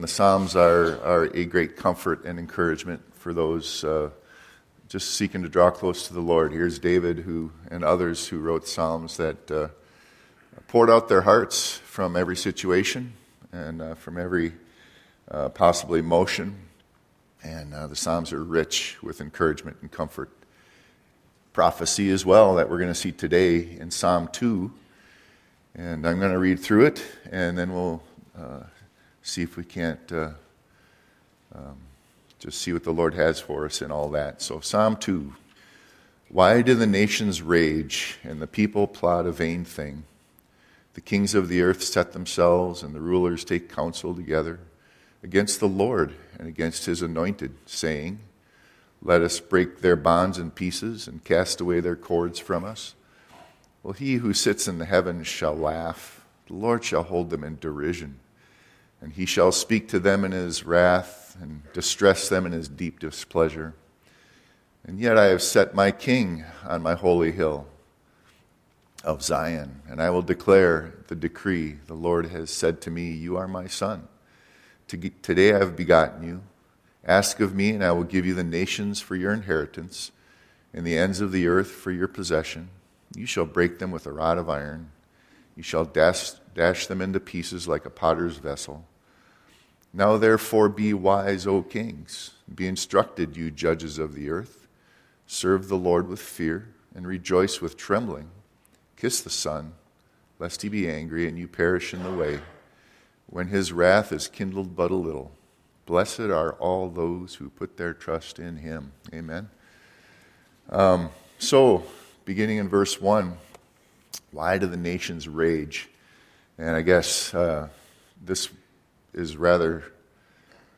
The Psalms are, are a great comfort and encouragement for those uh, just seeking to draw close to the Lord. Here's David who, and others who wrote Psalms that uh, poured out their hearts from every situation and uh, from every uh, possible emotion. And uh, the Psalms are rich with encouragement and comfort. Prophecy as well that we're going to see today in Psalm 2. And I'm going to read through it, and then we'll uh, see if we can't uh, um, just see what the Lord has for us and all that. So, Psalm 2 Why do the nations rage and the people plot a vain thing? The kings of the earth set themselves, and the rulers take counsel together against the Lord and against his anointed, saying, Let us break their bonds in pieces and cast away their cords from us. Well, he who sits in the heavens shall laugh, the Lord shall hold them in derision. And he shall speak to them in his wrath and distress them in his deep displeasure. And yet I have set my king on my holy hill of Zion, and I will declare the decree. The Lord has said to me, You are my son. Today I have begotten you. Ask of me, and I will give you the nations for your inheritance, and the ends of the earth for your possession. You shall break them with a rod of iron. You shall dash, dash them into pieces like a potter's vessel. Now therefore be wise, O kings. Be instructed, you judges of the earth. Serve the Lord with fear and rejoice with trembling. Kiss the Son, lest he be angry and you perish in the way, when his wrath is kindled but a little. Blessed are all those who put their trust in him. Amen. Um, so, beginning in verse 1, why do the nations rage? And I guess uh, this is rather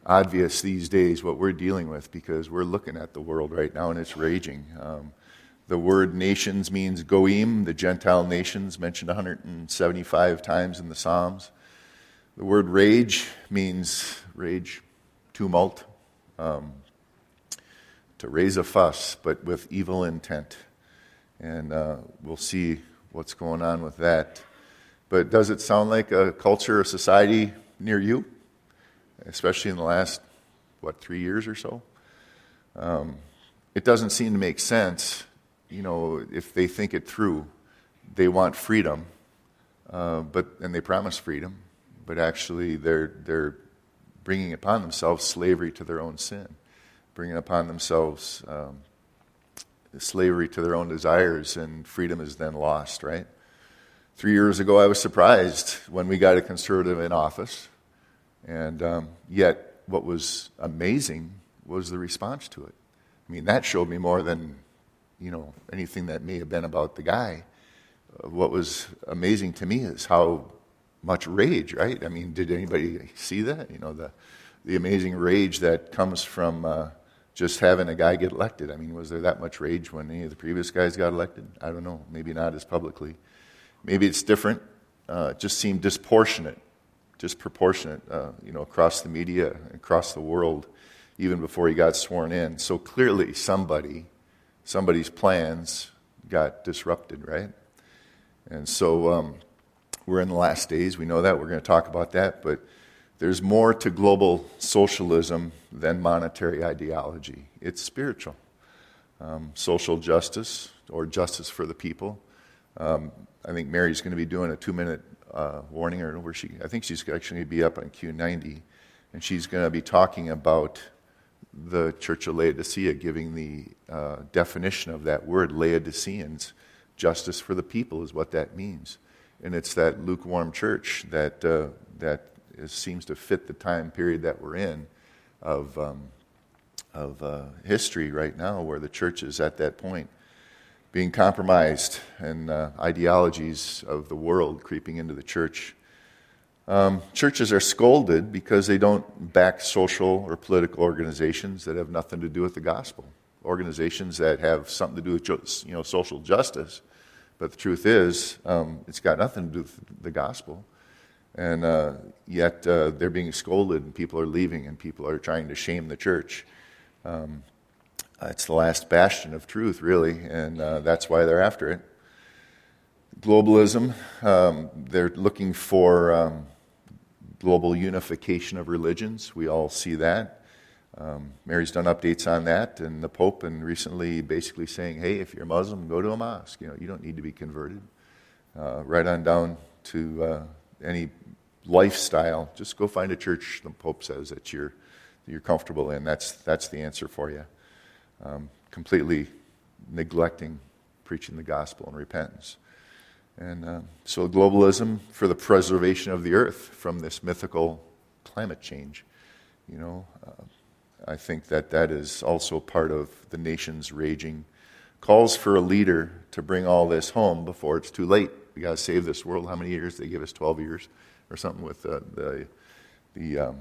obvious these days what we're dealing with because we're looking at the world right now and it's raging. Um, the word nations means goim, the Gentile nations, mentioned 175 times in the Psalms. The word rage means rage, tumult, um, to raise a fuss, but with evil intent. And uh, we'll see what's going on with that. But does it sound like a culture or society near you, especially in the last, what, three years or so. Um, it doesn't seem to make sense, you know, if they think it through. They want freedom, uh, but and they promise freedom, but actually they're they're bringing upon themselves slavery to their own sin, bringing upon themselves um, slavery to their own desires, and freedom is then lost. Right. Three years ago, I was surprised when we got a conservative in office and um, yet, what was amazing was the response to it. I mean, that showed me more than, you know, anything that may have been about the guy. Uh, what was amazing to me is how much rage, right? I mean, did anybody see that? You know, the, the amazing rage that comes from uh, just having a guy get elected. I mean, was there that much rage when any of the previous guys got elected? I don't know. Maybe not as publicly. Maybe it's different. Uh, it just seemed disproportionate disproportionate, uh, you know, across the media, across the world, even before he got sworn in. So clearly, somebody, somebody's plans got disrupted, right? And so um, we're in the last days. We know that. We're going to talk about that. But there's more to global socialism than monetary ideology. It's spiritual. Um, social justice or justice for the people. Um, I think Mary's going to be doing a two minute uh, warning her where she, I think she's actually going to be up on Q90, and she's going to be talking about the Church of Laodicea, giving the uh, definition of that word, Laodiceans. Justice for the people is what that means. And it's that lukewarm church that, uh, that is, seems to fit the time period that we're in of, um, of uh, history right now, where the church is at that point being compromised and uh, ideologies of the world creeping into the church. Um, churches are scolded because they don't back social or political organizations that have nothing to do with the gospel. Organizations that have something to do with you know, social justice. But the truth is, um, it's got nothing to do with the gospel. And uh, yet uh, they're being scolded, and people are leaving, and people are trying to shame the church. Um, it's the last bastion of truth, really, and uh, that's why they're after it. Globalism, um, they're looking for um, global unification of religions. We all see that. Um, Mary's done updates on that, and the Pope, and recently basically saying, hey, if you're Muslim, go to a mosque. You know, you don't need to be converted. Uh, right on down to uh, any lifestyle, just go find a church. The Pope says that you're you're comfortable in. That's that's the answer for you. Um, completely neglecting preaching the gospel and repentance. And uh, so, globalism for the preservation of the earth from this mythical climate change. You know, uh, I think that that is also part of the nation's raging calls for a leader to bring all this home before it's too late. We got to save this world. How many years? They give us 12 years or something with uh, the the um,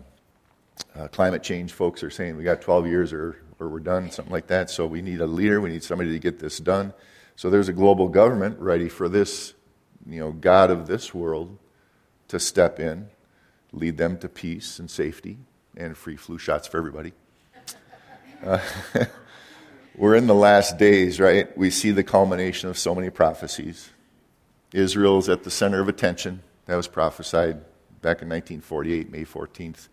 uh, climate change folks are saying we got 12 years or or we're done, something like that. So we need a leader. We need somebody to get this done. So there's a global government ready for this you know, God of this world to step in, lead them to peace and safety and free flu shots for everybody. Uh, we're in the last days, right? We see the culmination of so many prophecies. Israel is at the center of attention. That was prophesied back in 1948, May 14th.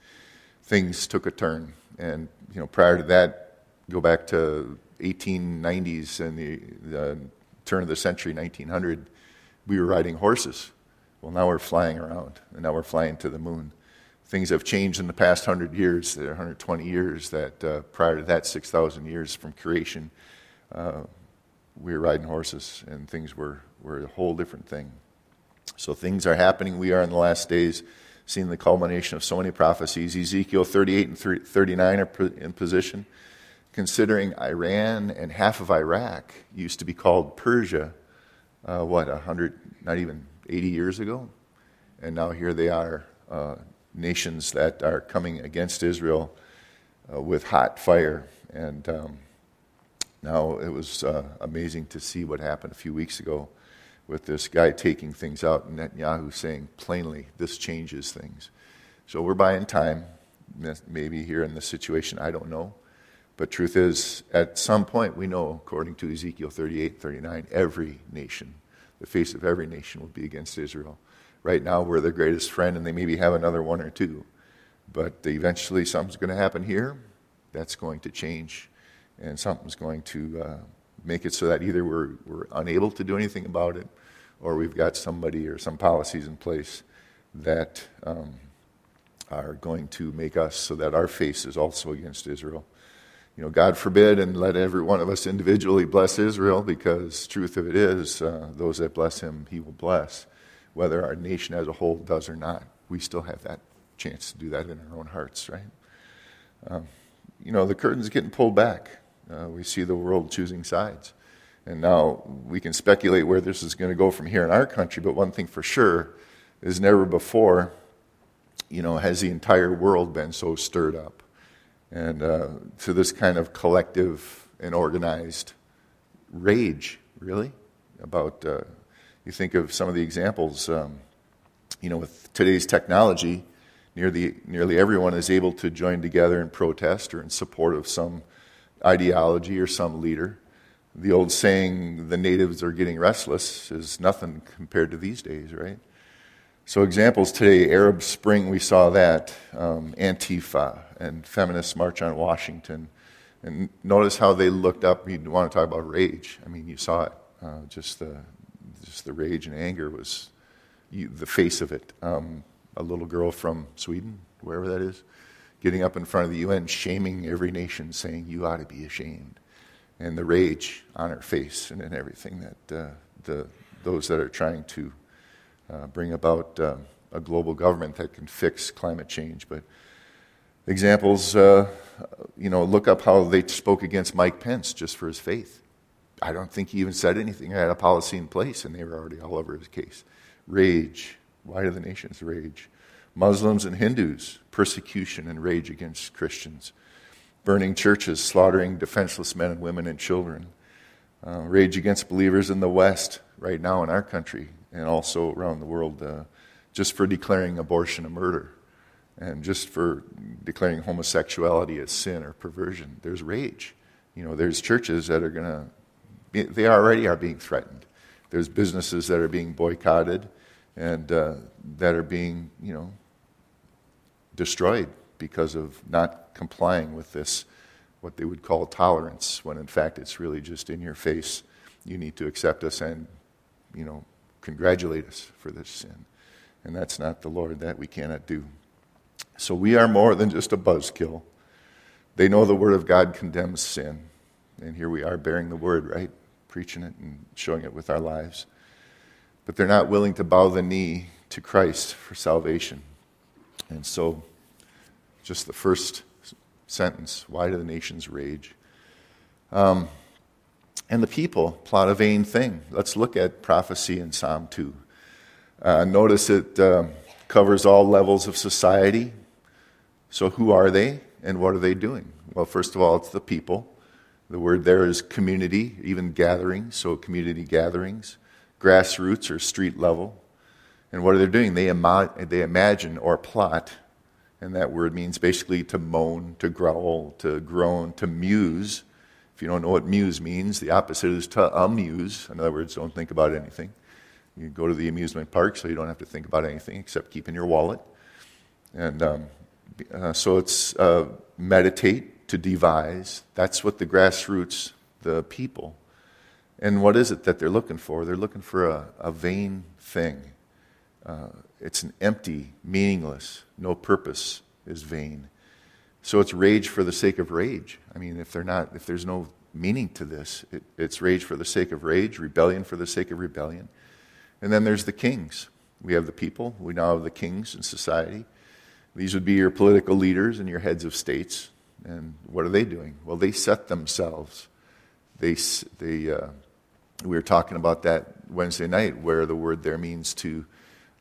Things took a turn. And, you know, prior to that, go back to 1890s and the, the turn of the century, 1900 we were riding horses. Well, now we're flying around, and now we're flying to the moon. Things have changed in the past 100 years, 120 years, that uh, prior to that, 6,000 years from creation, uh, we were riding horses, and things were, were a whole different thing. So things are happening. We are in the last days, seeing the culmination of so many prophecies. Ezekiel 38 and 39 are in position. Considering Iran and half of Iraq used to be called Persia, uh, what, 100, not even 80 years ago? And now here they are, uh, nations that are coming against Israel uh, with hot fire. And um, now it was uh, amazing to see what happened a few weeks ago with this guy taking things out, and Netanyahu saying plainly, this changes things. So we're buying time, maybe here in this situation, I don't know. But truth is, at some point, we know, according to Ezekiel 38 39, every nation, the face of every nation will be against Israel. Right now, we're their greatest friend, and they maybe have another one or two. But eventually, something's going to happen here. That's going to change, and something's going to uh, make it so that either we're, we're unable to do anything about it, or we've got somebody or some policies in place that um, are going to make us so that our face is also against Israel you know, God forbid, and let every one of us individually bless Israel, because truth of it is, uh, those that bless him, he will bless, whether our nation as a whole does or not. We still have that chance to do that in our own hearts, right? Um, you know, the curtain's getting pulled back. Uh, we see the world choosing sides. And now we can speculate where this is going to go from here in our country, but one thing for sure is never before, you know, has the entire world been so stirred up and uh, to this kind of collective and organized rage, really, about. Uh, you think of some of the examples, um, you know, with today's technology, nearly, nearly everyone is able to join together in protest or in support of some ideology or some leader. The old saying, the natives are getting restless, is nothing compared to these days, right? So, examples today Arab Spring, we saw that, um, Antifa, and Feminists March on Washington. And notice how they looked up. You want to talk about rage. I mean, you saw it. Uh, just, the, just the rage and anger was you, the face of it. Um, a little girl from Sweden, wherever that is, getting up in front of the UN, shaming every nation, saying, You ought to be ashamed. And the rage on her face and in everything that uh, the, those that are trying to uh, bring about uh, a global government that can fix climate change. But examples, uh, you know, look up how they spoke against Mike Pence just for his faith. I don't think he even said anything. He had a policy in place, and they were already all over his case. Rage. Why do the nations rage? Muslims and Hindus, persecution and rage against Christians. Burning churches, slaughtering defenseless men and women and children. Uh, rage against believers in the West right now in our country and also around the world uh, just for declaring abortion a murder and just for declaring homosexuality as sin or perversion. There's rage. You know, there's churches that are going to, they already are being threatened. There's businesses that are being boycotted and uh, that are being, you know, destroyed because of not complying with this, what they would call tolerance, when in fact it's really just in your face. You need to accept us and, you know, congratulate us for this sin. And that's not the Lord, that we cannot do. So we are more than just a buzzkill. They know the Word of God condemns sin. And here we are bearing the Word, right? Preaching it and showing it with our lives. But they're not willing to bow the knee to Christ for salvation. And so, just the first sentence why do the nations rage? Um, and the people plot a vain thing. Let's look at prophecy in Psalm 2. Uh, notice it uh, covers all levels of society. So, who are they and what are they doing? Well, first of all, it's the people. The word there is community, even gathering, so community gatherings, grassroots or street level. And what are they doing? They, they imagine or plot, and that word means basically to moan, to growl, to groan, to muse. If you don't know what muse means, the opposite is to amuse. In other words, don't think about anything. You go to the amusement park, so you don't have to think about anything except keeping your wallet. And um, uh, so it's uh, meditate, to devise. That's what the grassroots, the people. And what is it that they're looking for? They're looking for a, a vain thing. Uh, it's an empty, meaningless, no purpose is vain. So it's rage for the sake of rage. I mean, if they're not, if there's no meaning to this, it, it's rage for the sake of rage, rebellion for the sake of rebellion. And then there's the kings. We have the people. We now have the kings in society. These would be your political leaders and your heads of states. And what are they doing? Well, they set themselves. They, they, uh, we were talking about that Wednesday night, where the word there means to,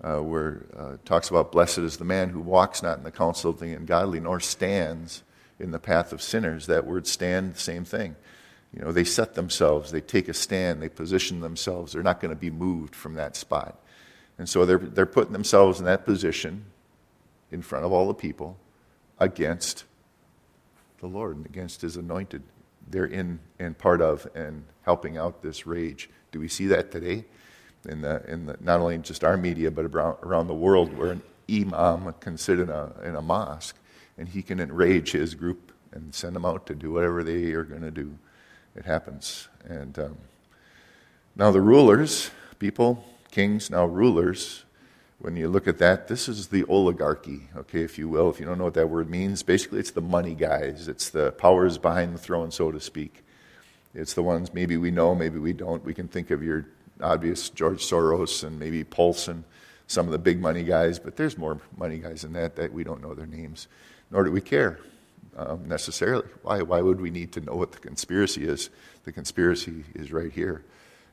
uh, where uh, talks about blessed is the man who walks not in the counsel of the ungodly, nor stands in the path of sinners. That word stand, same thing. You know, they set themselves, they take a stand, they position themselves. They're not going to be moved from that spot. And so they're, they're putting themselves in that position in front of all the people against the Lord and against his anointed. They're in and part of and helping out this rage. Do we see that today? In the, in the, not only just our media, but around, around the world, where an imam can sit in a, in a mosque and he can enrage his group and send them out to do whatever they are going to do. It happens. And um, now the rulers, people, kings, now rulers, when you look at that, this is the oligarchy, okay, if you will. If you don't know what that word means, basically it's the money guys, it's the powers behind the throne, so to speak. It's the ones maybe we know, maybe we don't. We can think of your obvious George Soros and maybe Paulson, some of the big money guys, but there's more money guys than that that we don't know their names, nor do we care um, necessarily. Why? Why would we need to know what the conspiracy is? The conspiracy is right here.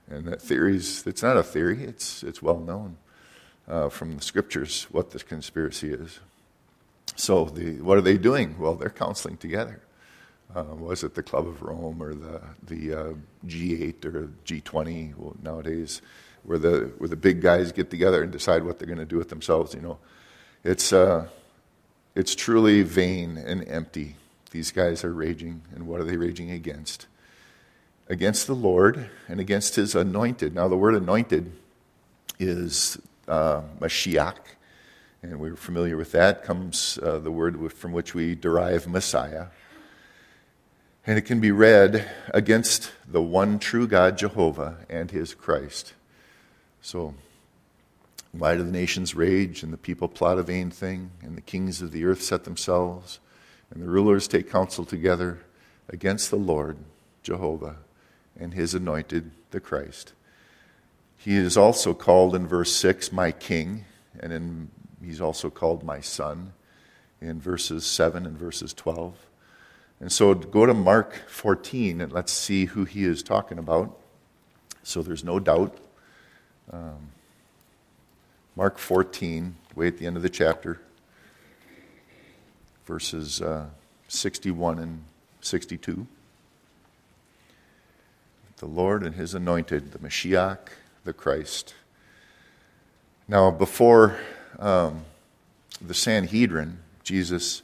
And that theory's, it's not a theory, it's, it's well known uh, from the scriptures what the conspiracy is. So, the, what are they doing? Well, they're counseling together. Uh, was it the Club of Rome or the, the uh, G8 or G20 well, nowadays, where the, where the big guys get together and decide what they're going to do with themselves? You know, it's, uh, it's truly vain and empty. These guys are raging, and what are they raging against? Against the Lord and against his anointed. Now, the word anointed is uh, Mashiach, and we're familiar with that, comes uh, the word from which we derive Messiah. And it can be read against the one true God, Jehovah, and his Christ. So, why do the nations rage and the people plot a vain thing, and the kings of the earth set themselves, and the rulers take counsel together against the Lord, Jehovah, and his anointed, the Christ? He is also called in verse 6 my king, and in, he's also called my son in verses 7 and verses 12. And so go to Mark 14 and let's see who he is talking about. So there's no doubt. Um, Mark 14, way at the end of the chapter, verses uh, 61 and 62. The Lord and his anointed, the Mashiach, the Christ. Now, before um, the Sanhedrin, Jesus,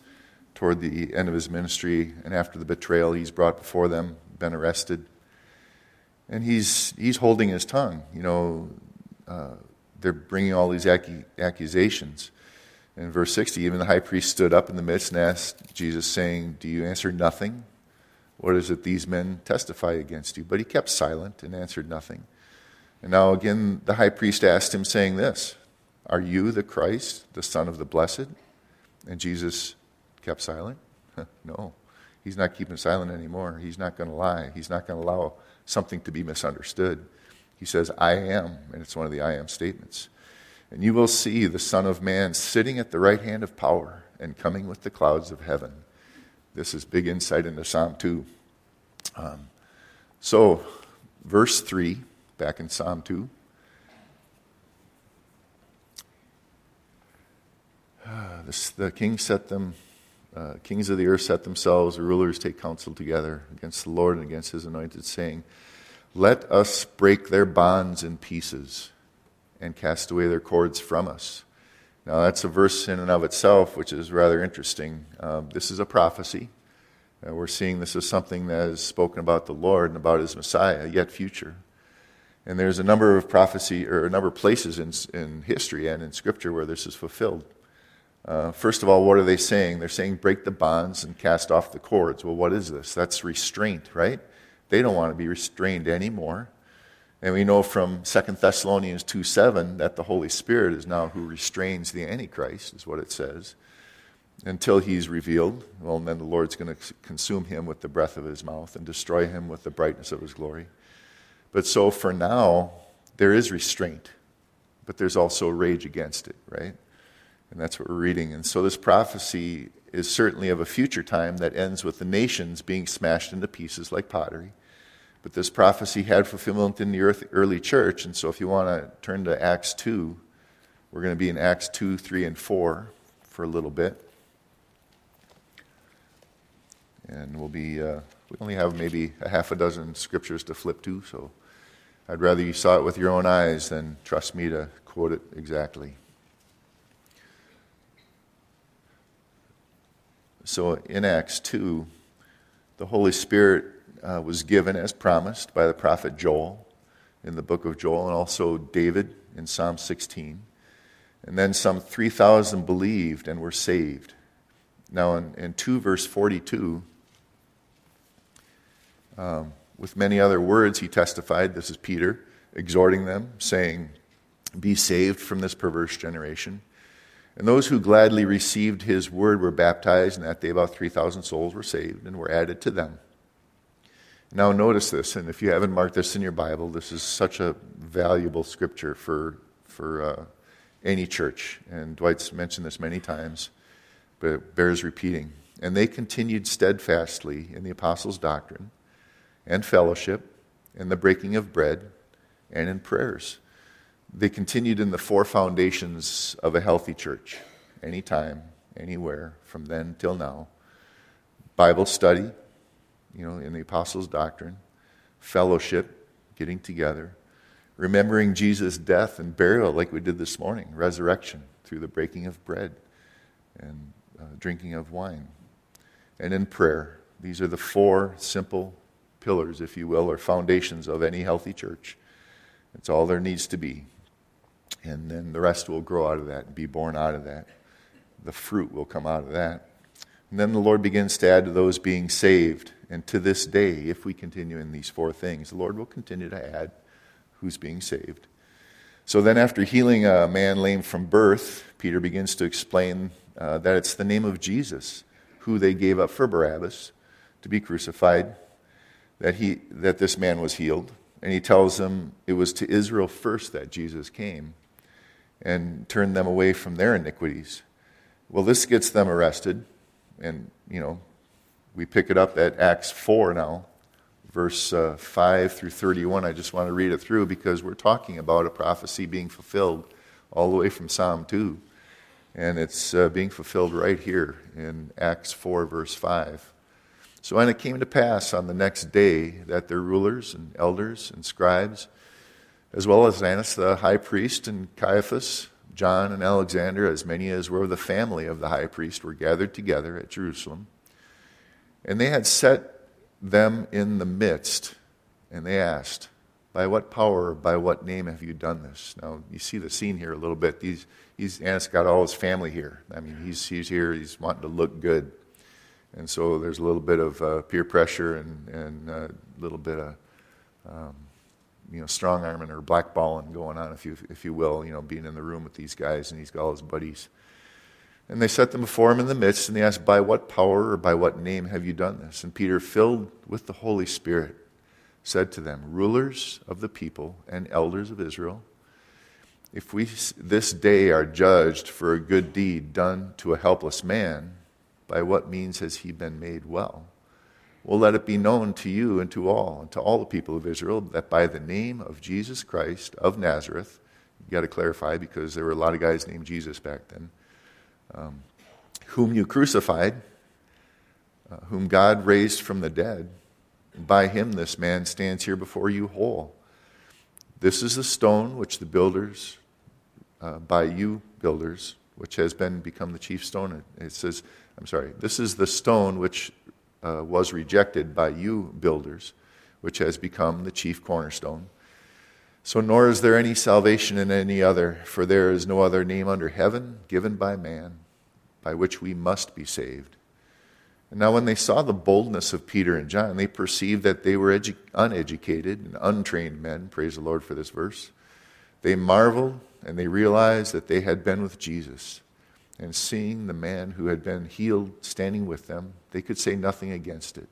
toward the end of his ministry and after the betrayal, he's brought before them, been arrested, and he's, he's holding his tongue. You know, uh, they're bringing all these accusations. In verse 60, even the high priest stood up in the midst and asked Jesus, saying, Do you answer nothing? What is it these men testify against you? But he kept silent and answered nothing. And now again the high priest asked him, saying this Are you the Christ, the Son of the Blessed? And Jesus kept silent. no, he's not keeping silent anymore. He's not going to lie. He's not going to allow something to be misunderstood. He says, I am, and it's one of the I am statements. And you will see the Son of Man sitting at the right hand of power and coming with the clouds of heaven. This is big insight into Psalm 2. Um, so, verse 3, back in Psalm 2. This, the king set them, uh, kings of the earth set themselves, the rulers take counsel together against the Lord and against his anointed, saying, Let us break their bonds in pieces and cast away their cords from us. Now, that's a verse in and of itself, which is rather interesting. Um, this is a prophecy. Uh, we're seeing this as something that is spoken about the Lord and about his Messiah, yet future. And there's a number of prophecy, or a number of places in, in history and in Scripture where this is fulfilled. Uh, first of all, what are they saying? They're saying break the bonds and cast off the cords. Well, what is this? That's restraint, right? They don't want to be restrained anymore. And we know from 2 Thessalonians 2 7 that the Holy Spirit is now who restrains the Antichrist, is what it says, until he's revealed. Well, and then the Lord's going to consume him with the breath of his mouth and destroy him with the brightness of his glory. But so for now, there is restraint, but there's also rage against it, right? And that's what we're reading. And so this prophecy is certainly of a future time that ends with the nations being smashed into pieces like pottery but this prophecy had fulfillment in the early church. And so if you want to turn to Acts 2, we're going to be in Acts 2, 3, and 4 for a little bit. And we'll be, uh, we only have maybe a half a dozen scriptures to flip to, so I'd rather you saw it with your own eyes than trust me to quote it exactly. So in Acts 2, the Holy Spirit uh, was given as promised by the prophet Joel in the book of Joel, and also David in Psalm 16. And then some 3,000 believed and were saved. Now, in, in 2 verse 42, um, with many other words, he testified, this is Peter, exhorting them, saying, Be saved from this perverse generation. And those who gladly received his word were baptized, and that day about 3,000 souls were saved and were added to them. Now, notice this, and if you haven't marked this in your Bible, this is such a valuable scripture for, for uh, any church. And Dwight's mentioned this many times, but it bears repeating. And they continued steadfastly in the apostles' doctrine and fellowship, and the breaking of bread, and in prayers. They continued in the four foundations of a healthy church, anytime, anywhere, from then till now Bible study you know, in the apostles' doctrine, fellowship, getting together, remembering Jesus' death and burial like we did this morning, resurrection through the breaking of bread and uh, drinking of wine, and in prayer. These are the four simple pillars, if you will, or foundations of any healthy church. It's all there needs to be. And then the rest will grow out of that and be born out of that. The fruit will come out of that. And then the Lord begins to add to those being saved. And to this day, if we continue in these four things, the Lord will continue to add who's being saved. So then, after healing a man lame from birth, Peter begins to explain uh, that it's the name of Jesus who they gave up for Barabbas to be crucified, that, he, that this man was healed. And he tells them it was to Israel first that Jesus came and turn them away from their iniquities. Well, this gets them arrested and, you know, we pick it up at Acts 4 now, verse uh, 5 through 31. I just want to read it through because we're talking about a prophecy being fulfilled all the way from Psalm 2. And it's uh, being fulfilled right here in Acts 4, verse 5. So, and it came to pass on the next day that their rulers and elders and scribes, as well as Annas the high priest and Caiaphas, John and Alexander, as many as were of the family of the high priest, were gathered together at Jerusalem. And they had set them in the midst, and they asked, By what power, by what name have you done this? Now, you see the scene here a little bit. These, he's, Annas got all his family here. I mean, he's, he's here, he's wanting to look good. And so there's a little bit of uh, peer pressure and, and uh, a little bit of, um, you know, strong arming or blackballing going on, if you, if you will, you know, being in the room with these guys and he's got all his buddies. And they set them before him in the midst, and they asked, By what power or by what name have you done this? And Peter, filled with the Holy Spirit, said to them, Rulers of the people and elders of Israel, if we this day are judged for a good deed done to a helpless man, by what means has he been made well? Well, let it be known to you and to all, and to all the people of Israel, that by the name of Jesus Christ of Nazareth, you got to clarify because there were a lot of guys named Jesus back then um, whom you crucified, uh, whom God raised from the dead. By him, this man stands here before you whole. This is the stone which the builders, uh, by you builders, which has been become the chief stone. It says, I'm sorry, this is the stone which uh, was rejected by you builders, which has become the chief cornerstone. So, nor is there any salvation in any other, for there is no other name under heaven given by man by which we must be saved. And now, when they saw the boldness of Peter and John, they perceived that they were edu- uneducated and untrained men. Praise the Lord for this verse. They marveled and they realized that they had been with Jesus. And seeing the man who had been healed standing with them, they could say nothing against it.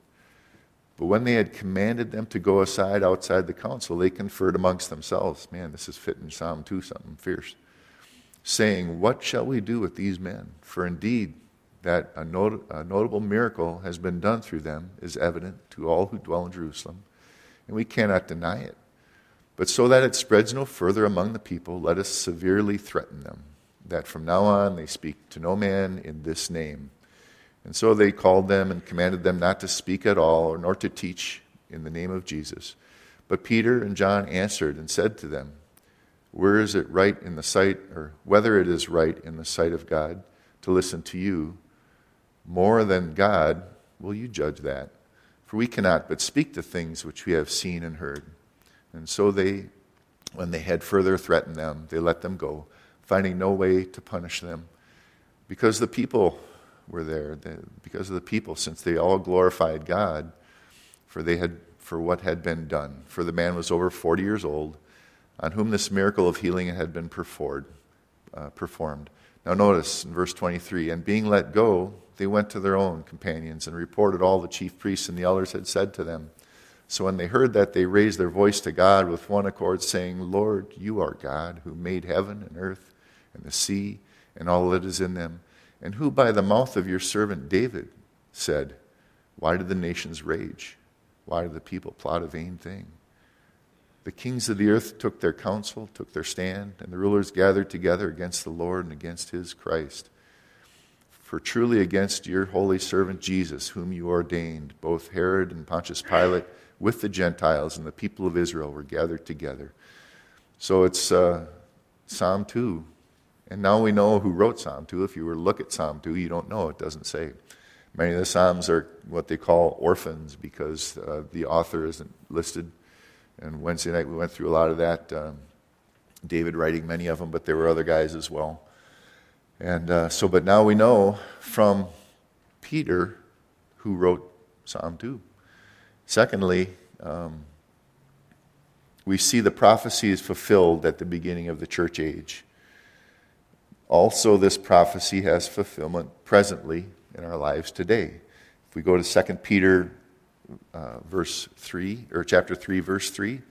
But when they had commanded them to go aside outside the council, they conferred amongst themselves. Man, this is fitting Psalm 2 something fierce. Saying, What shall we do with these men? For indeed, that a, not- a notable miracle has been done through them is evident to all who dwell in Jerusalem, and we cannot deny it. But so that it spreads no further among the people, let us severely threaten them, that from now on they speak to no man in this name. And so they called them and commanded them not to speak at all, nor to teach in the name of Jesus. But Peter and John answered and said to them, Where is it right in the sight, or whether it is right in the sight of God to listen to you? More than God will you judge that. For we cannot but speak the things which we have seen and heard. And so they, when they had further threatened them, they let them go, finding no way to punish them. Because the people were there because of the people, since they all glorified God for they had for what had been done. For the man was over forty years old, on whom this miracle of healing had been performed. Uh, performed. Now notice in verse 23, and being let go, they went to their own companions and reported all the chief priests and the elders had said to them. So when they heard that, they raised their voice to God with one accord, saying, Lord, you are God who made heaven and earth and the sea and all that is in them and who by the mouth of your servant David said, Why do the nations rage? Why do the people plot a vain thing? The kings of the earth took their counsel, took their stand, and the rulers gathered together against the Lord and against his Christ. For truly against your holy servant Jesus, whom you ordained, both Herod and Pontius Pilate, with the Gentiles and the people of Israel, were gathered together. So it's uh, Psalm 2 and now we know who wrote Psalm 2. If you were to look at Psalm 2, you don't know. It doesn't say. Many of the Psalms are what they call orphans because uh, the author isn't listed. And Wednesday night we went through a lot of that. Um, David writing many of them, but there were other guys as well. And uh, so, but now we know from Peter who wrote Psalm 2. Secondly, um, we see the prophecies fulfilled at the beginning of the church age. Also, this prophecy has fulfillment presently in our lives today. If we go to 2 Peter uh, verse 3, or chapter 3, verse 3,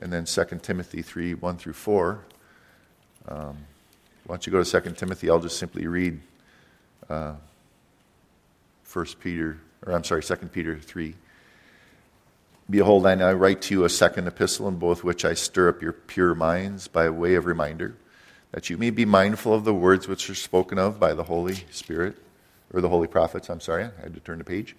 and then 2 Timothy 3, 1 through 4. Um, why don't you go to 2 Timothy? I'll just simply read uh, 1 Peter, or I'm sorry, 2 Peter 3. Behold, I now write to you a second epistle, in both which I stir up your pure minds by way of reminder that you may be mindful of the words which are spoken of by the Holy Spirit, or the holy prophets, I'm sorry, I had to turn the page,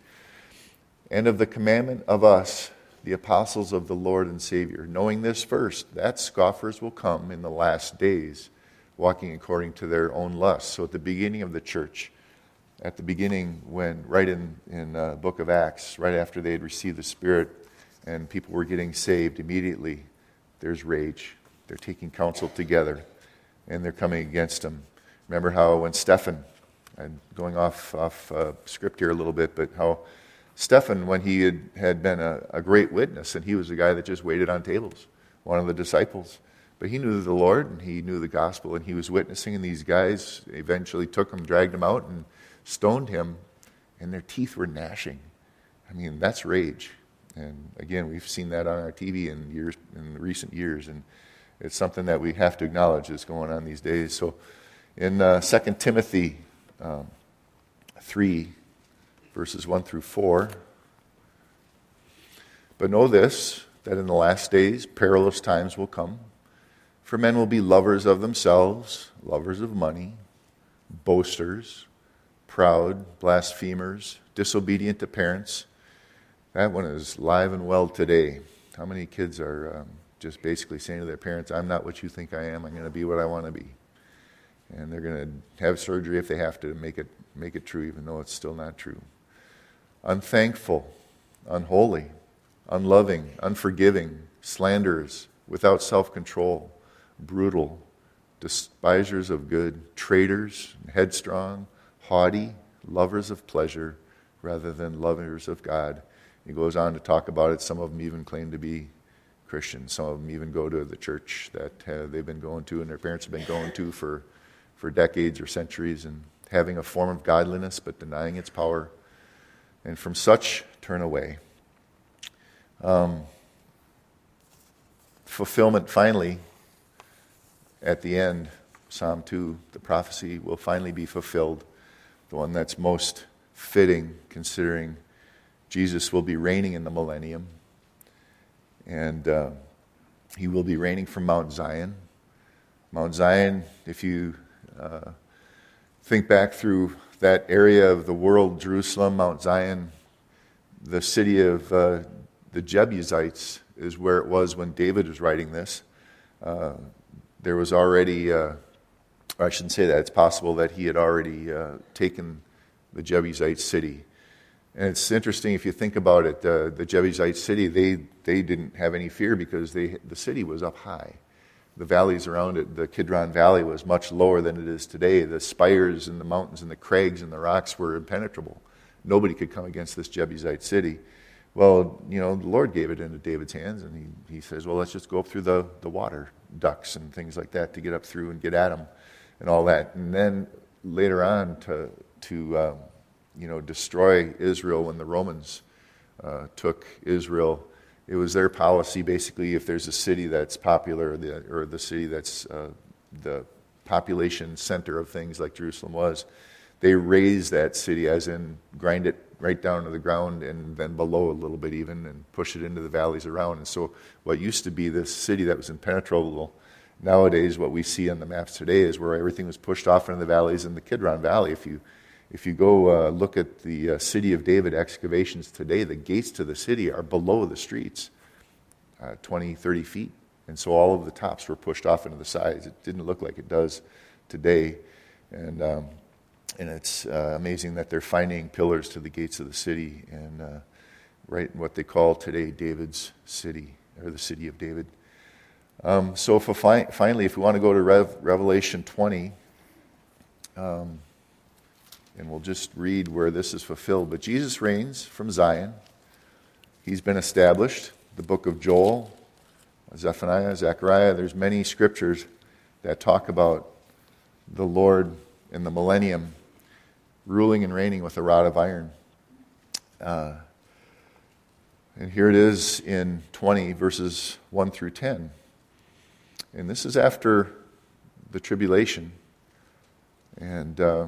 and of the commandment of us, the apostles of the Lord and Savior, knowing this first, that scoffers will come in the last days, walking according to their own lusts. So at the beginning of the church, at the beginning, when right in in uh, book of Acts, right after they had received the Spirit, and people were getting saved immediately, there's rage. They're taking counsel together and they're coming against him. Remember how when Stephen, and going off, off uh, script here a little bit, but how Stephen, when he had, had been a, a great witness, and he was a guy that just waited on tables, one of the disciples. But he knew the Lord and he knew the gospel and he was witnessing, and these guys eventually took him, dragged him out, and stoned him, and their teeth were gnashing. I mean, that's rage. And again, we've seen that on our TV in years in recent years, and it's something that we have to acknowledge is going on these days. So, in uh, 2 Timothy um, 3, verses 1 through 4, but know this, that in the last days perilous times will come. For men will be lovers of themselves, lovers of money, boasters, proud, blasphemers, disobedient to parents that one is live and well today. How many kids are um, just basically saying to their parents, I'm not what you think I am, I'm going to be what I want to be. And they're going to have surgery if they have to to make it, make it true, even though it's still not true. Unthankful, unholy, unloving, unforgiving, slanderers, without self control, brutal, despisers of good, traitors, headstrong, haughty, lovers of pleasure rather than lovers of God he goes on to talk about it. Some of them even claim to be Christians. Some of them even go to the church that uh, they've been going to and their parents have been going to for, for decades or centuries and having a form of godliness but denying its power. And from such, turn away. Um, fulfillment finally, at the end, Psalm 2, the prophecy will finally be fulfilled, the one that's most fitting considering Jesus will be reigning in the millennium, and uh, he will be reigning from Mount Zion. Mount Zion, if you uh, think back through that area of the world, Jerusalem, Mount Zion, the city of uh, the Jebusites is where it was when David was writing this. Uh, there was already, uh, I shouldn't say that, it's possible that he had already uh, taken the Jebusite city. And it's interesting if you think about it. Uh, the Jebusite city, they, they didn't have any fear because they, the city was up high. The valleys around it, the Kidron Valley, was much lower than it is today. The spires and the mountains and the crags and the rocks were impenetrable. Nobody could come against this Jebusite city. Well, you know, the Lord gave it into David's hands, and he, he says, Well, let's just go up through the, the water ducts and things like that to get up through and get at them and all that. And then later on, to, to um, you know, destroy Israel when the Romans uh, took Israel. It was their policy, basically, if there's a city that's popular or the, or the city that's uh, the population center of things like Jerusalem was, they raze that city, as in grind it right down to the ground and then below a little bit even and push it into the valleys around. And so, what used to be this city that was impenetrable, nowadays, what we see on the maps today is where everything was pushed off into the valleys in the Kidron Valley. If you if you go uh, look at the uh, City of David excavations today, the gates to the city are below the streets, uh, 20, 30 feet. And so all of the tops were pushed off into the sides. It didn't look like it does today. And, um, and it's uh, amazing that they're finding pillars to the gates of the city and uh, right in what they call today David's city, or the city of David. Um, so if fi- finally, if we want to go to Rev- Revelation 20, um, and we'll just read where this is fulfilled. But Jesus reigns from Zion. He's been established. The book of Joel, Zephaniah, Zechariah, there's many scriptures that talk about the Lord in the millennium ruling and reigning with a rod of iron. Uh, and here it is in 20, verses 1 through 10. And this is after the tribulation. And. Uh,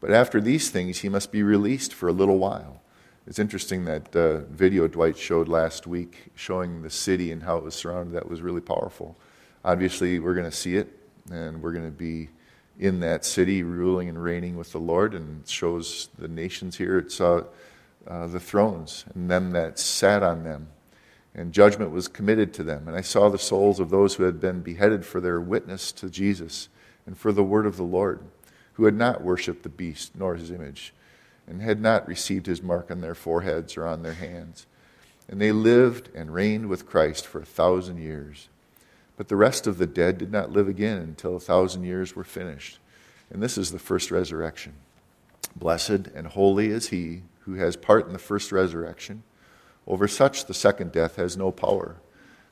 But after these things, he must be released for a little while. It's interesting that uh, video Dwight showed last week showing the city and how it was surrounded. That was really powerful. Obviously, we're going to see it And we're going to be in that city, ruling and reigning with the Lord, and it shows the nations here. It saw uh, the thrones and them that sat on them, and judgment was committed to them. And I saw the souls of those who had been beheaded for their witness to Jesus and for the word of the Lord, who had not worshipped the beast nor his image, and had not received his mark on their foreheads or on their hands. And they lived and reigned with Christ for a thousand years. But the rest of the dead did not live again until a thousand years were finished. And this is the first resurrection. Blessed and holy is he who has part in the first resurrection. Over such the second death has no power.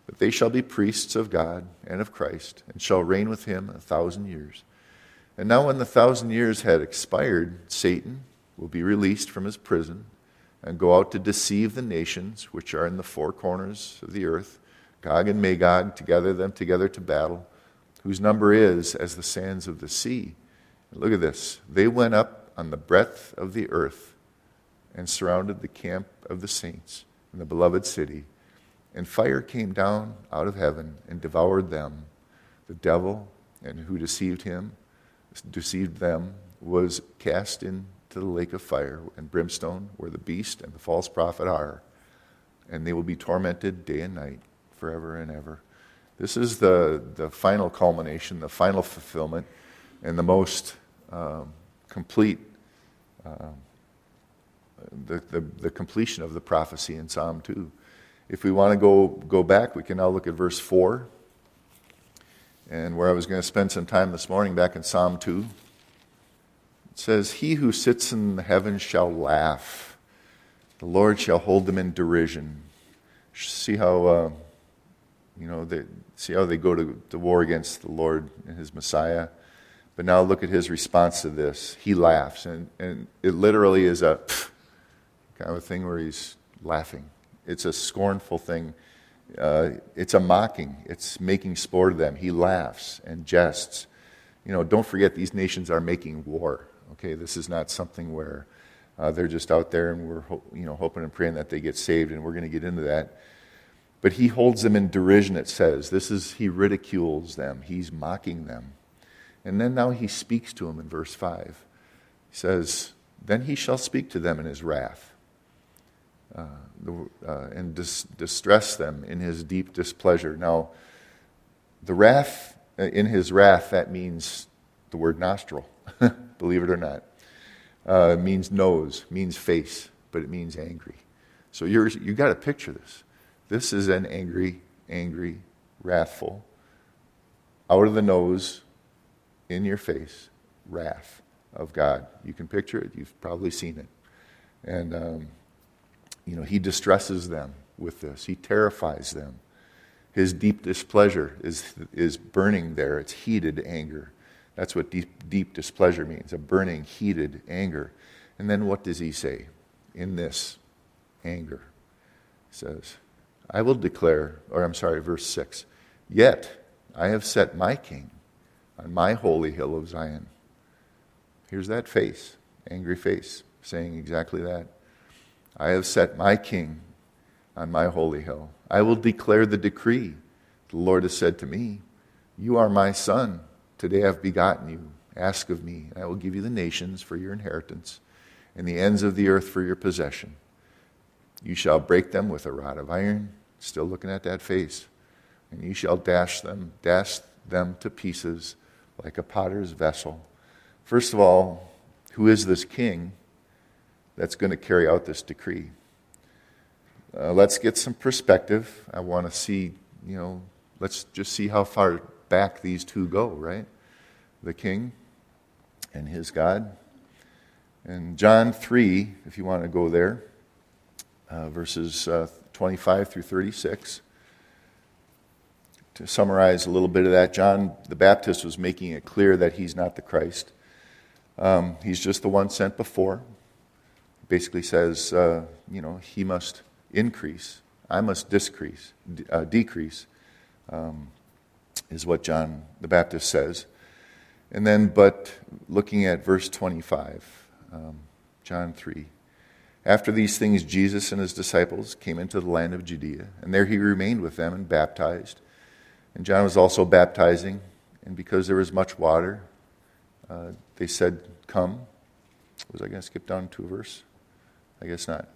But they shall be priests of God and of Christ, and shall reign with him a thousand years. And now, when the thousand years had expired, Satan will be released from his prison and go out to deceive the nations which are in the four corners of the earth Gog and Magog, to gather them together to battle, whose number is as the sands of the sea. And look at this. They went up on the breadth of the earth and surrounded the camp of the saints in the beloved city. And fire came down out of heaven and devoured them. The devil and who deceived him, deceived them, was cast into the lake of fire and brimstone, where the beast and the false prophet are. And they will be tormented day and night forever and ever. This is the, the final culmination, the final fulfillment, and the most um, complete, um, the, the, the completion of the prophecy in Psalm 2. If we want to go, go back, we can now look at verse 4. And where I was going to spend some time this morning, back in Psalm 2, it says, He who sits in the heavens shall laugh, the Lord shall hold them in derision. See how. Uh, you know, they, see how they go to, to war against the Lord and his Messiah. But now look at his response to this. He laughs, and, and it literally is a kind of a thing where he's laughing. It's a scornful thing. Uh, it's a mocking. It's making sport of them. He laughs and jests. You know, don't forget these nations are making war. Okay, this is not something where uh, they're just out there and we're you know hoping and praying that they get saved, and we're going to get into that. But he holds them in derision, it says. This is, he ridicules them, he's mocking them. And then now he speaks to them in verse 5. He says, Then he shall speak to them in his wrath uh, uh, and dis- distress them in his deep displeasure. Now, the wrath, uh, in his wrath, that means the word nostril, believe it or not. Uh, means nose, means face, but it means angry. So you've got to picture this. This is an angry, angry, wrathful, out of the nose, in your face, wrath of God. You can picture it, you've probably seen it. And, um, you know, he distresses them with this, he terrifies them. His deep displeasure is, is burning there, it's heated anger. That's what deep, deep displeasure means a burning, heated anger. And then what does he say in this anger? He says, I will declare, or I'm sorry, verse 6 Yet I have set my king on my holy hill of Zion. Here's that face, angry face, saying exactly that. I have set my king on my holy hill. I will declare the decree. The Lord has said to me, You are my son. Today I have begotten you. Ask of me, and I will give you the nations for your inheritance, and the ends of the earth for your possession. You shall break them with a rod of iron, still looking at that face, and you shall dash them, dash them to pieces like a potter's vessel. First of all, who is this king that's going to carry out this decree? Uh, let's get some perspective. I want to see, you know, let's just see how far back these two go, right? The king and his God. And John 3, if you want to go there, uh, verses uh, 25 through 36. To summarize a little bit of that, John the Baptist was making it clear that he's not the Christ. Um, he's just the one sent before. Basically says, uh, you know, he must increase, I must decrease, uh, decrease, um, is what John the Baptist says. And then, but looking at verse 25, um, John 3. After these things, Jesus and his disciples came into the land of Judea, and there he remained with them and baptized. And John was also baptizing and because there was much water, uh, they said, Come. Was I going to skip down to a verse? I guess not.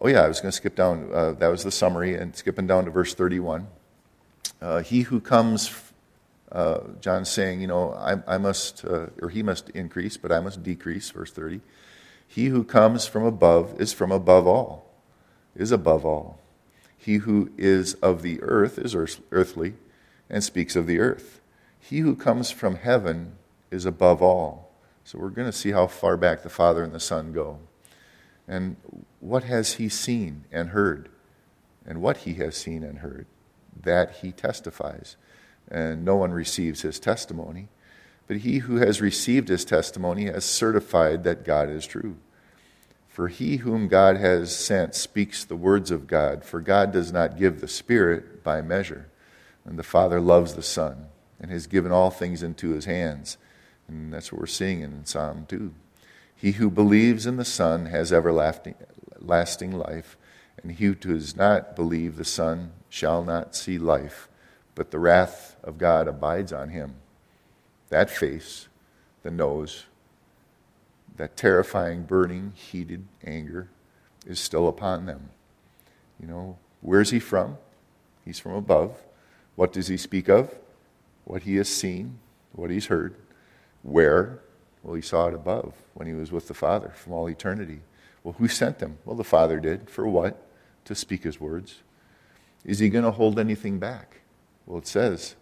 Oh, yeah, I was going to skip down. Uh, that was the summary, and skipping down to verse 31. Uh, he who comes, uh, John's saying, you know, I, I must, uh, or he must increase, but I must decrease, verse 30. He who comes from above is from above all, is above all. He who is of the earth is earthly and speaks of the earth. He who comes from heaven is above all. So we're going to see how far back the Father and the Son go. And what has he seen and heard? And what he has seen and heard, that he testifies. And no one receives his testimony. But he who has received his testimony has certified that God is true. For he whom God has sent speaks the words of God, for God does not give the Spirit by measure. And the Father loves the Son and has given all things into his hands. And that's what we're seeing in Psalm 2. He who believes in the Son has everlasting life, and he who does not believe the Son shall not see life, but the wrath of God abides on him. That face, the nose, that terrifying, burning, heated anger is still upon them. You know, where's he from? He's from above. What does he speak of? What he has seen, what he's heard. Where? Well, he saw it above when he was with the Father from all eternity. Well, who sent him? Well, the Father did. For what? To speak his words. Is he going to hold anything back? Well, it says,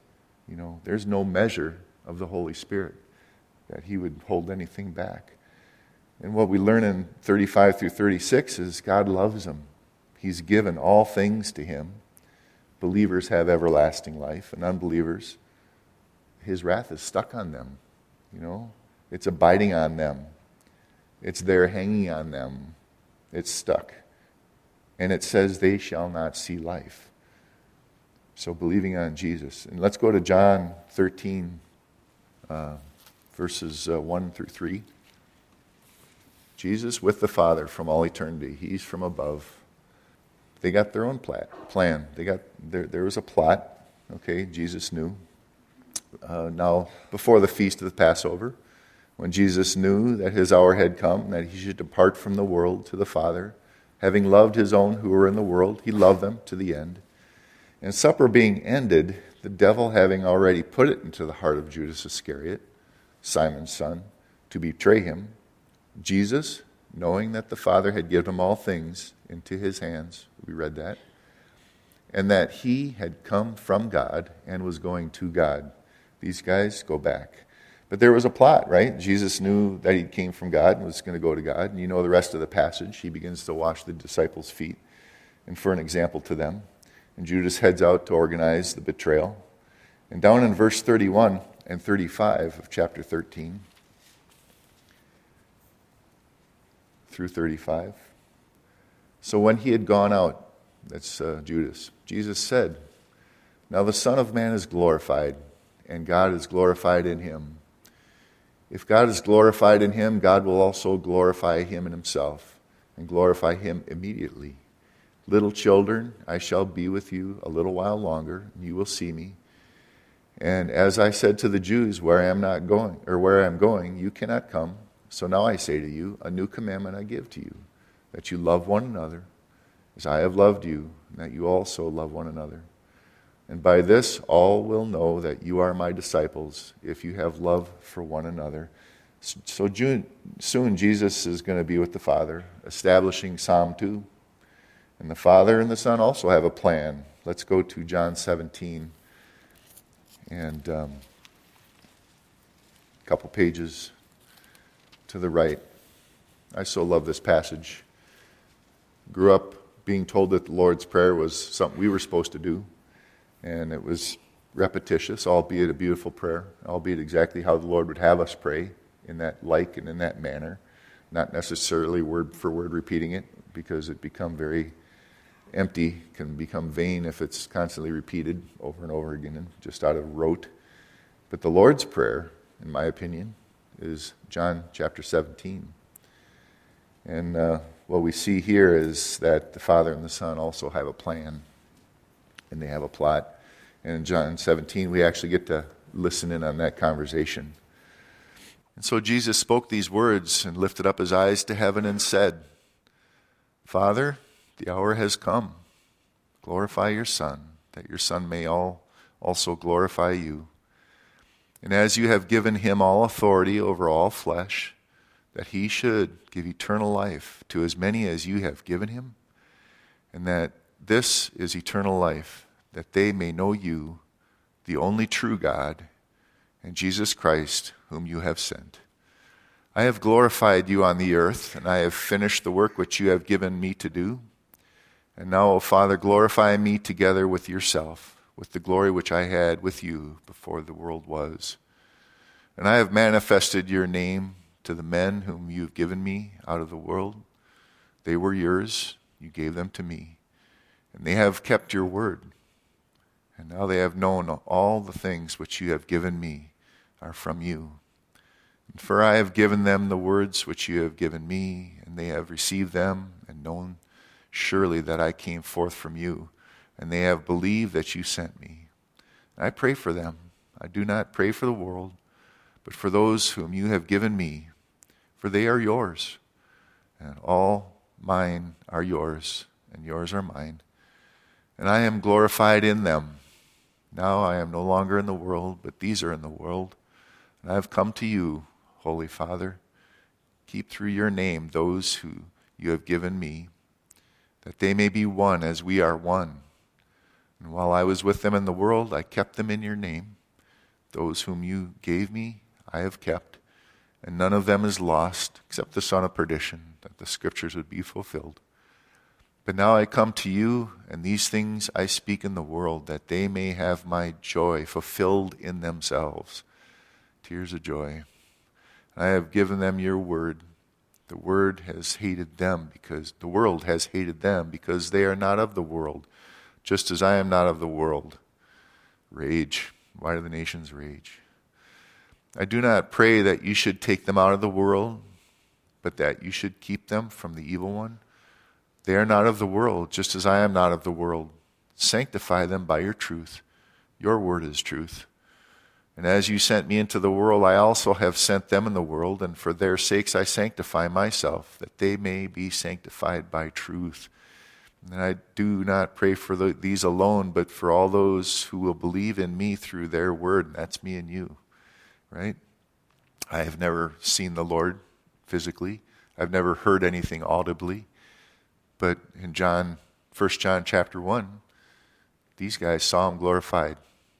you know, there's no measure of the Holy Spirit that he would hold anything back. And what we learn in 35 through 36 is God loves him. He's given all things to him. Believers have everlasting life, and unbelievers, his wrath is stuck on them. You know, it's abiding on them, it's there hanging on them, it's stuck. And it says, they shall not see life. So believing on Jesus. And let's go to John 13, uh, verses uh, 1 through 3. Jesus with the Father from all eternity. He's from above. They got their own plan. They got there. There was a plot. Okay, Jesus knew. Uh, now, before the feast of the Passover, when Jesus knew that his hour had come, that he should depart from the world to the Father, having loved his own who were in the world, he loved them to the end. And supper being ended, the devil having already put it into the heart of Judas Iscariot, Simon's son, to betray him, Jesus, knowing that the Father had given him all things into his hands, we read that, and that he had come from God and was going to God. These guys go back. But there was a plot, right? Jesus knew that he came from God and was going to go to God. And you know the rest of the passage. He begins to wash the disciples' feet and for an example to them. And Judas heads out to organize the betrayal. And down in verse 31 and 35 of chapter 13, through 35. So when he had gone out, that's uh, Judas, Jesus said, Now the Son of Man is glorified, and God is glorified in him. If God is glorified in him, God will also glorify him in himself and glorify him immediately. Little children, I shall be with you a little while longer, and you will see me. And as I said to the Jews, where I am not going, or where I am going, you cannot come. So now I say to you, a new commandment I give to you, that you love one another as I have loved you, and that you also love one another. And by this all will know that you are my disciples, if you have love for one another. So soon Jesus is going to be with the Father, establishing Psalm 2. And the Father and the Son also have a plan. Let's go to John 17 and um, a couple pages to the right. I so love this passage. Grew up being told that the Lord's Prayer was something we were supposed to do, and it was repetitious, albeit a beautiful prayer, albeit exactly how the Lord would have us pray in that like and in that manner, not necessarily word for word repeating it, because it become very empty, can become vain if it's constantly repeated over and over again and just out of rote. But the Lord's Prayer, in my opinion, is John chapter 17. And uh, what we see here is that the Father and the Son also have a plan, and they have a plot. And in John 17, we actually get to listen in on that conversation. And so Jesus spoke these words and lifted up his eyes to heaven and said, Father, the hour has come. Glorify your Son, that your Son may all also glorify you. And as you have given him all authority over all flesh, that he should give eternal life to as many as you have given him, and that this is eternal life, that they may know you, the only true God, and Jesus Christ, whom you have sent. I have glorified you on the earth, and I have finished the work which you have given me to do. And now, O Father, glorify me together with yourself, with the glory which I had with you before the world was. And I have manifested your name to the men whom you have given me out of the world. They were yours, you gave them to me, and they have kept your word. And now they have known all the things which you have given me are from you. And for I have given them the words which you have given me, and they have received them and known surely that I came forth from you, and they have believed that you sent me. I pray for them. I do not pray for the world, but for those whom you have given me, for they are yours, and all mine are yours, and yours are mine. And I am glorified in them. Now I am no longer in the world, but these are in the world. And I have come to you, Holy Father. Keep through your name those who you have given me, that they may be one as we are one. And while I was with them in the world, I kept them in your name. Those whom you gave me, I have kept, and none of them is lost except the son of perdition, that the scriptures would be fulfilled. But now I come to you, and these things I speak in the world, that they may have my joy fulfilled in themselves. Tears of joy. I have given them your word. The word has hated them because the world has hated them because they are not of the world, just as I am not of the world. Rage. Why do the nations rage? I do not pray that you should take them out of the world, but that you should keep them from the evil one. They are not of the world, just as I am not of the world. Sanctify them by your truth. Your word is truth. And as you sent me into the world, I also have sent them in the world, and for their sakes I sanctify myself, that they may be sanctified by truth. And I do not pray for the, these alone, but for all those who will believe in me through their word, and that's me and you right? I have never seen the Lord physically. I've never heard anything audibly. But in John, 1 John chapter 1, these guys saw him glorified.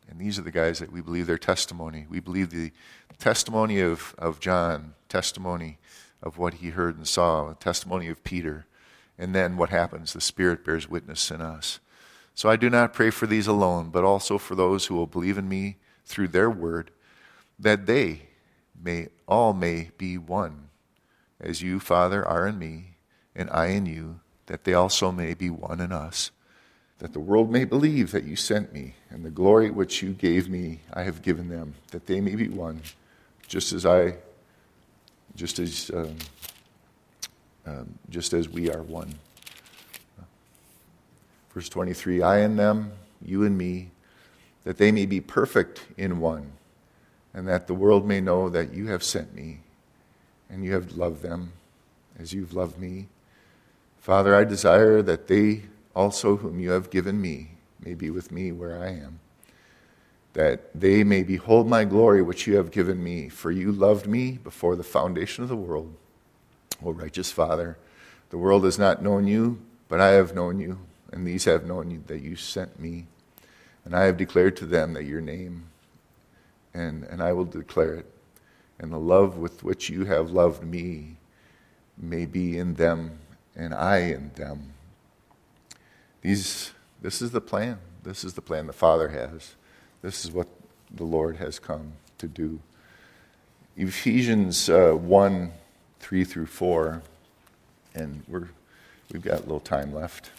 And these are the guys that we believe their testimony. We believe the testimony of, of John, testimony of what he heard and saw, testimony of Peter. And then what happens? The Spirit bears witness in us. So I do not pray for these alone, but also for those who will believe in me through their word, that they may all may be one, as you, Father, are in me, and I in you, that they also may be one in us, that the world may believe that you sent me, and the glory which you gave me I have given them, that they may be one, just as I, just as, um, um, just as we are one. Verse 23 I and them, you and me, that they may be perfect in one and that the world may know that you have sent me and you have loved them as you've loved me. Father, I desire that they also, whom you have given me, may be with me where I am, that they may behold my glory which you have given me, for you loved me before the foundation of the world. O righteous Father, the world has not known you, but I have known you, and these have known you that you sent me. And I have declared to them that your name and, and I will declare it. And the love with which you have loved me may be in them and I in them. These, this is the plan. This is the plan the Father has. This is what the Lord has come to do. Ephesians uh, 1 3 through 4, and we're, we've got a little time left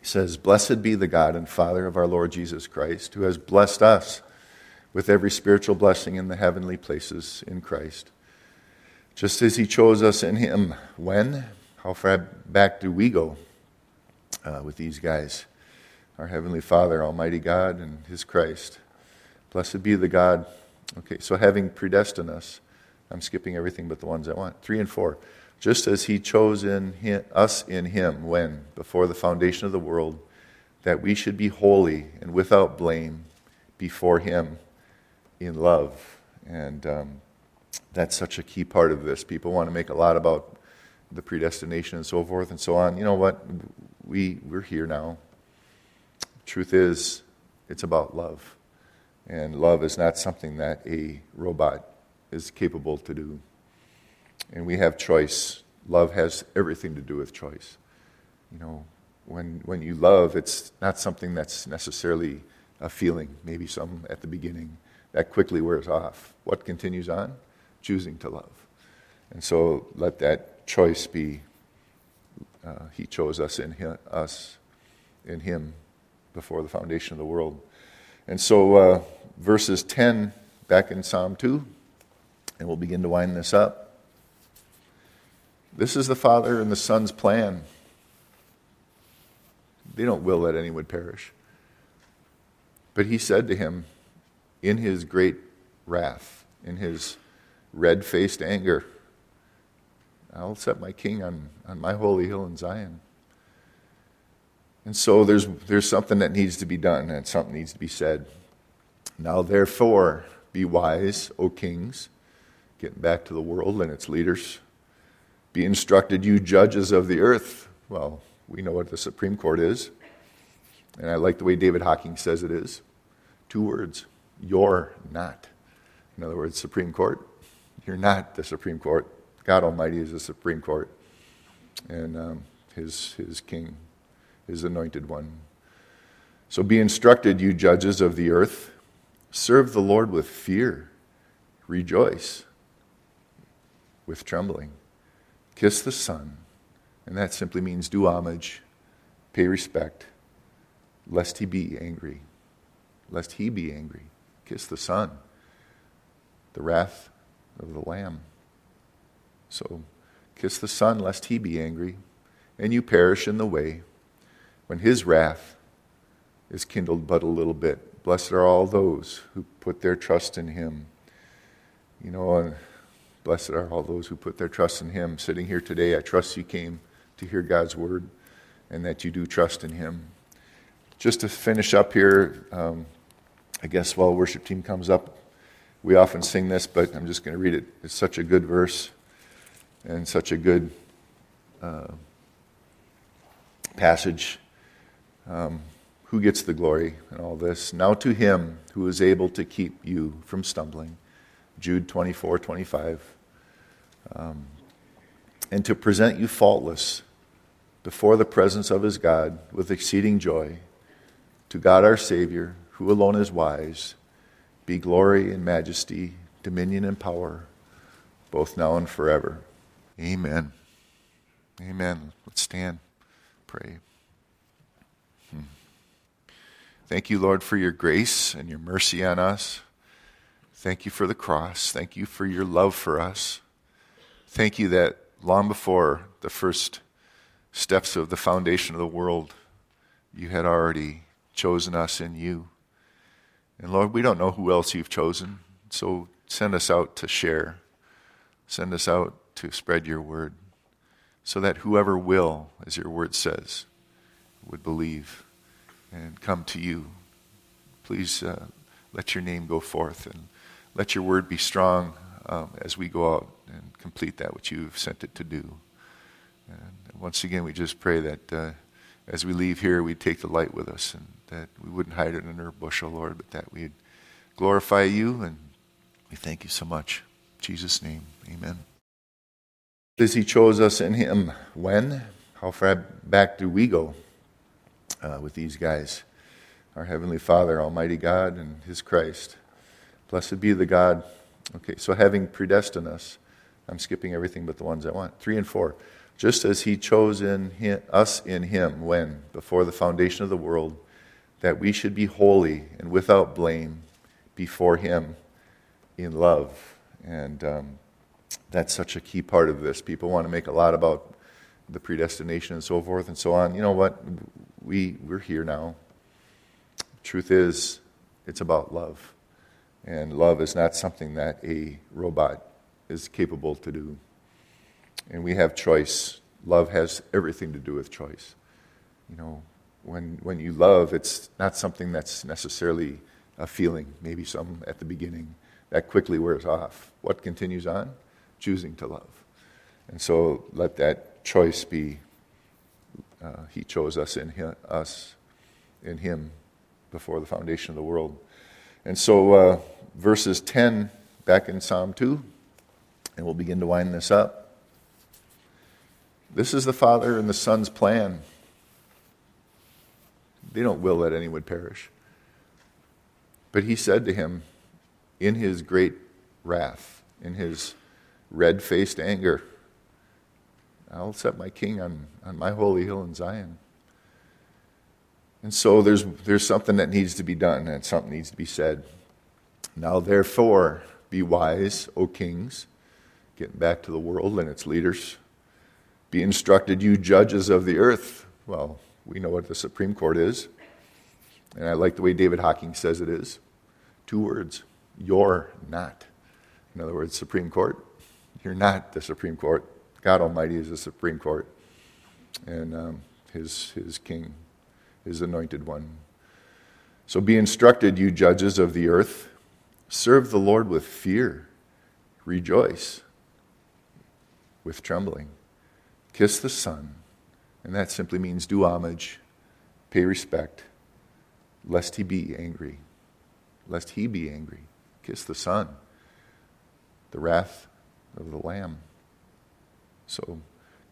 He says, Blessed be the God and Father of our Lord Jesus Christ, who has blessed us with every spiritual blessing in the heavenly places in Christ. Just as he chose us in him. When? How far back do we go uh, with these guys? our Heavenly Father, Almighty God, and His Christ. Blessed be the God. Okay, so having predestined us, I'm skipping everything but the ones I want. Three and four. Just as He chose in him, us in Him when, before the foundation of the world, that we should be holy and without blame before Him in love. And um, that's such a key part of this. People want to make a lot about the predestination and so forth and so on. You know what? We, we're here now. Truth is, it's about love. And love is not something that a robot is capable to do. And we have choice. Love has everything to do with choice. You know, when, when you love, it's not something that's necessarily a feeling, maybe some at the beginning, that quickly wears off. What continues on? Choosing to love. And so let that choice be uh, He chose us in him, us in Him before the foundation of the world. And so, uh, verses 10 back in Psalm 2, and we'll begin to wind this up. This is the Father and the Son's plan. They don't will that any would perish. But he said to him, in his great wrath, in his red faced anger, I'll set my king on, on my holy hill in Zion. And so there's, there's something that needs to be done and something needs to be said. Now, therefore, be wise, O kings, getting back to the world and its leaders. Be instructed, you judges of the earth. Well, we know what the Supreme Court is. And I like the way David Hocking says it is two words you're not. In other words, Supreme Court, you're not the Supreme Court. God Almighty is the Supreme Court, and um, his, his king his anointed one. So be instructed, you judges of the earth. Serve the Lord with fear. Rejoice with trembling. Kiss the Son. And that simply means do homage, pay respect, lest he be angry. Lest he be angry. Kiss the Son, the wrath of the Lamb. So kiss the Son, lest he be angry, and you perish in the way when his wrath is kindled but a little bit. Blessed are all those who put their trust in him. You know, blessed are all those who put their trust in him. Sitting here today, I trust you came to hear God's word and that you do trust in him. Just to finish up here, um, I guess while worship team comes up, we often sing this, but I'm just going to read it. It's such a good verse and such a good uh, passage um, who gets the glory in all this? Now to him who is able to keep you from stumbling. Jude 24, 25. Um, and to present you faultless before the presence of his God with exceeding joy. To God our Savior, who alone is wise, be glory and majesty, dominion and power, both now and forever. Amen. Amen. Let's stand, pray. Hmm. Thank you, Lord, for your grace and your mercy on us. Thank you for the cross. Thank you for your love for us. Thank you that long before the first steps of the foundation of the world, you had already chosen us in you. And Lord, we don't know who else you've chosen, so send us out to share. Send us out to spread your word so that whoever will, as your word says, would believe and come to you. Please uh, let your name go forth and let your word be strong um, as we go out and complete that which you've sent it to do. And once again, we just pray that uh, as we leave here, we'd take the light with us and that we wouldn't hide it under a bushel, Lord, but that we'd glorify you. And we thank you so much. In Jesus' name, amen. As he chose us in him, when? How far back do we go? uh, with these guys. Our Heavenly Father, Almighty God, and His Christ. Blessed be the God. Okay, so having predestined us, I'm skipping everything but the ones I want. Three and four. Just as He chose in him, us in Him when, before the foundation of the world, that we should be holy and without blame before Him in love. And um, that's such a key part of this. People want to make a lot about the predestination and so forth and so on. You know what? We, we're here now. Truth is, it's about love. And love is not something that a robot is capable to do. And we have choice. Love has everything to do with choice. You know, when, when you love, it's not something that's necessarily a feeling, maybe some at the beginning, that quickly wears off. What continues on? Choosing to love. And so let that choice be. Uh, he chose us in him, us in Him before the foundation of the world. And so, uh, verses 10 back in Psalm 2, and we'll begin to wind this up. This is the Father and the Son's plan. They don't will that any would perish. But he said to him, in his great wrath, in his red faced anger, I'll set my king on, on my holy hill in Zion. And so there's, there's something that needs to be done and something needs to be said. Now, therefore, be wise, O kings, getting back to the world and its leaders. Be instructed, you judges of the earth. Well, we know what the Supreme Court is. And I like the way David Hocking says it is two words you're not. In other words, Supreme Court, you're not the Supreme Court. God Almighty is the Supreme Court, and um, his, his king, his anointed one. So be instructed, you judges of the earth. Serve the Lord with fear. Rejoice with trembling. Kiss the Son. And that simply means do homage, pay respect, lest he be angry. Lest he be angry. Kiss the Son, the wrath of the Lamb. So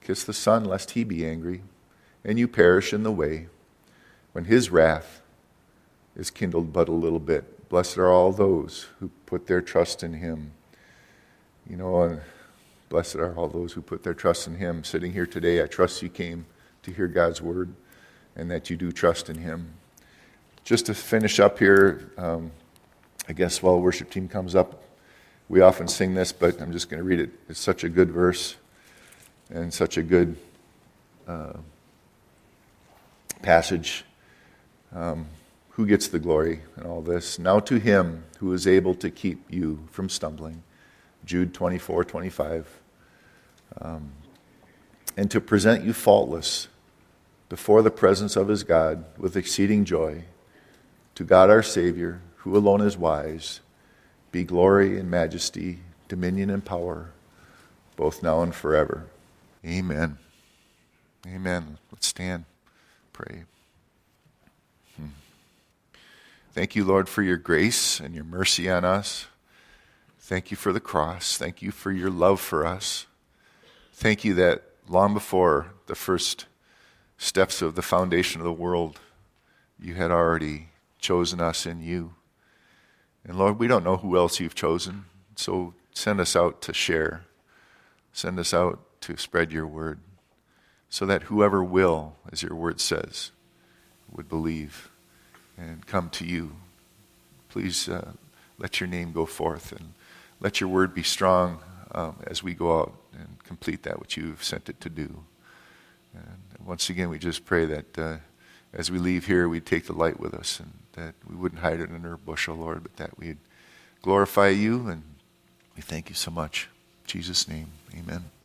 kiss the Son, lest he be angry, and you perish in the way when his wrath is kindled but a little bit. Blessed are all those who put their trust in him. You know, blessed are all those who put their trust in him. Sitting here today, I trust you came to hear God's word and that you do trust in him. Just to finish up here, um, I guess while the worship team comes up, we often sing this, but I'm just going to read it. It's such a good verse and such a good uh, passage. Um, who gets the glory in all this? Now to him who is able to keep you from stumbling. Jude 24, 25. Um, and to present you faultless before the presence of his God with exceeding joy. To God our Savior, who alone is wise, be glory and majesty, dominion and power, both now and forever. Amen. Amen. Let's stand, pray. Hmm. Thank you, Lord, for your grace and your mercy on us. Thank you for the cross. Thank you for your love for us. Thank you that long before the first steps of the foundation of the world, you had already chosen us in you. And Lord, we don't know who else you've chosen, so send us out to share. Send us out to spread your word so that whoever will, as your word says, would believe and come to you. Please uh, let your name go forth and let your word be strong um, as we go out and complete that which you've sent it to do. And once again, we just pray that uh, as we leave here, we take the light with us and that we wouldn't hide it under a bushel, Lord, but that we'd glorify you. And we thank you so much. In Jesus' name, amen.